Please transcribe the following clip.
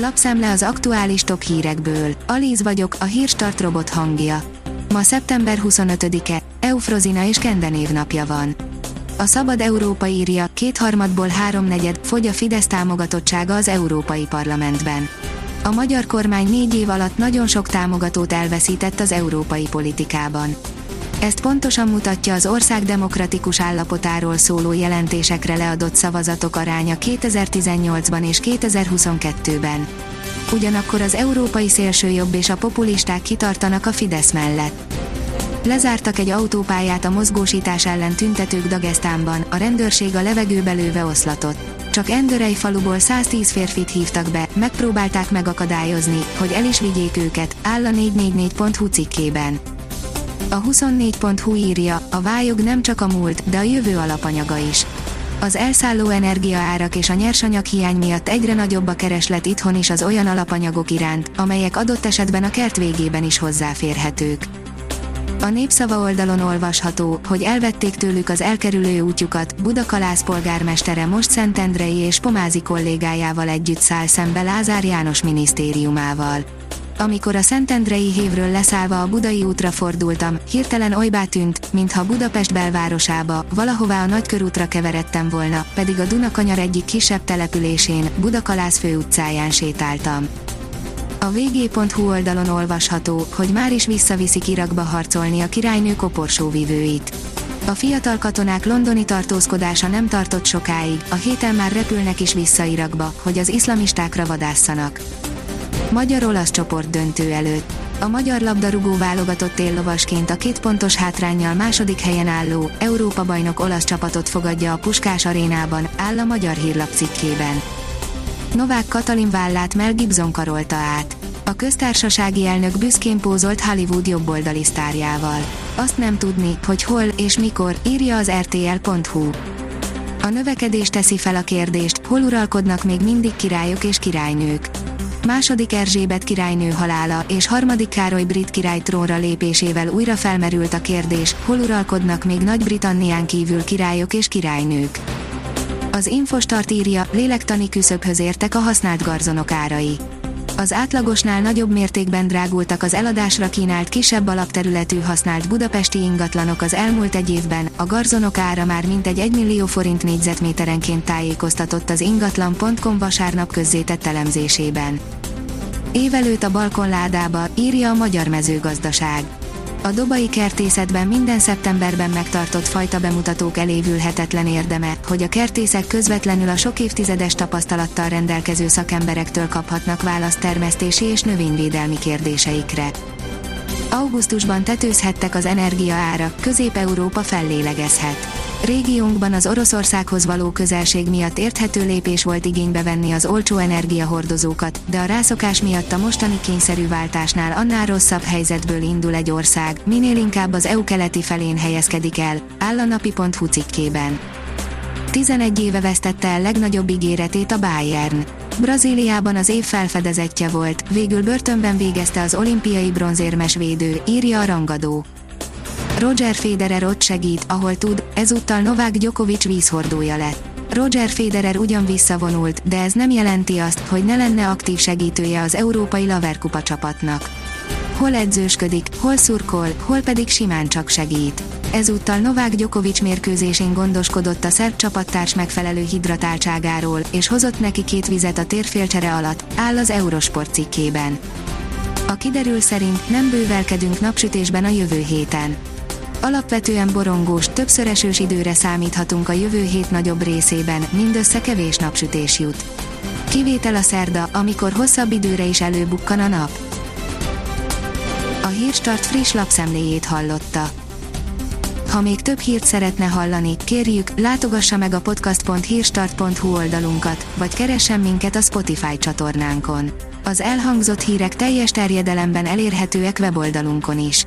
Lapszemle az aktuális top hírekből. Alíz vagyok, a hírstart robot hangja. Ma szeptember 25-e, Eufrozina és Kende névnapja van. A Szabad Európa írja, kétharmadból háromnegyed, fogy a Fidesz támogatottsága az Európai Parlamentben. A magyar kormány négy év alatt nagyon sok támogatót elveszített az európai politikában. Ezt pontosan mutatja az ország demokratikus állapotáról szóló jelentésekre leadott szavazatok aránya 2018-ban és 2022-ben. Ugyanakkor az európai szélsőjobb és a populisták kitartanak a Fidesz mellett. Lezártak egy autópályát a mozgósítás ellen tüntetők Dagestánban, a rendőrség a levegőbe lőve oszlatot. Csak Endörei faluból 110 férfit hívtak be, megpróbálták megakadályozni, hogy el is vigyék őket, áll a 444.hu cikkében. A 24.hu írja, a vályog nem csak a múlt, de a jövő alapanyaga is. Az elszálló energiaárak és a nyersanyag hiány miatt egyre nagyobb a kereslet itthon is az olyan alapanyagok iránt, amelyek adott esetben a kert végében is hozzáférhetők. A népszava oldalon olvasható, hogy elvették tőlük az elkerülő útjukat, Budakalász polgármestere most Szentendrei és Pomázi kollégájával együtt száll szembe Lázár János minisztériumával. Amikor a Szentendrei hévről leszállva a Budai útra fordultam, hirtelen olybá tűnt, mintha Budapest belvárosába, valahová a nagykörútra keveredtem volna, pedig a Dunakanyar egyik kisebb településén, Budakalász főutcáján sétáltam. A vg.hu oldalon olvasható, hogy már is visszaviszik Irakba harcolni a királynő koporsóvivőit. A fiatal katonák londoni tartózkodása nem tartott sokáig, a héten már repülnek is vissza Irakba, hogy az iszlamistákra vadásszanak. Magyar-olasz csoport döntő előtt. A magyar labdarúgó válogatott éllovasként a két pontos hátrányjal második helyen álló, Európa-bajnok olasz csapatot fogadja a Puskás arénában, áll a magyar hírlap cikkében. Novák Katalin vállát Mel Gibson karolta át. A köztársasági elnök büszkén pózolt Hollywood jobboldali sztárjával. Azt nem tudni, hogy hol és mikor, írja az rtl.hu. A növekedés teszi fel a kérdést, hol uralkodnak még mindig királyok és királynők. Második Erzsébet királynő halála és harmadik Károly brit király trónra lépésével újra felmerült a kérdés, hol uralkodnak még Nagy-Britannián kívül királyok és királynők. Az Infostart írja, lélektani küszöbhöz értek a használt garzonok árai. Az átlagosnál nagyobb mértékben drágultak az eladásra kínált kisebb alapterületű használt budapesti ingatlanok az elmúlt egy évben, a garzonok ára már mintegy 1 millió forint négyzetméterenként tájékoztatott az ingatlan.com vasárnap közzétett elemzésében. Évelőt a balkonládába, írja a Magyar Mezőgazdaság. A Dobai kertészetben minden szeptemberben megtartott fajta bemutatók elévülhetetlen érdeme, hogy a kertészek közvetlenül a sok évtizedes tapasztalattal rendelkező szakemberektől kaphatnak választ termesztési és növényvédelmi kérdéseikre. Augusztusban tetőzhettek az energiaárak, Közép-Európa fellélegezhet. Régiónkban az Oroszországhoz való közelség miatt érthető lépés volt igénybe venni az olcsó energiahordozókat, de a rászokás miatt a mostani kényszerű váltásnál annál rosszabb helyzetből indul egy ország, minél inkább az EU keleti felén helyezkedik el, áll cikkében. 11 éve vesztette el legnagyobb ígéretét a Bayern. Brazíliában az év felfedezetje volt, végül börtönben végezte az olimpiai bronzérmes védő, írja a rangadó. Roger Federer ott segít, ahol tud, ezúttal Novák Djokovic vízhordója lett. Roger Federer ugyan visszavonult, de ez nem jelenti azt, hogy ne lenne aktív segítője az Európai Laverkupa csapatnak. Hol edzősködik, hol szurkol, hol pedig simán csak segít. Ezúttal Novák Djokovic mérkőzésén gondoskodott a szerb csapattárs megfelelő hidratáltságáról, és hozott neki két vizet a térfélcsere alatt, áll az Eurosport cikkében. A kiderül szerint nem bővelkedünk napsütésben a jövő héten. Alapvetően borongós, többször esős időre számíthatunk a jövő hét nagyobb részében, mindössze kevés napsütés jut. Kivétel a szerda, amikor hosszabb időre is előbukkan a nap. A Hírstart friss lapszemléjét hallotta. Ha még több hírt szeretne hallani, kérjük, látogassa meg a podcast.hírstart.hu oldalunkat, vagy keressen minket a Spotify csatornánkon. Az elhangzott hírek teljes terjedelemben elérhetőek weboldalunkon is.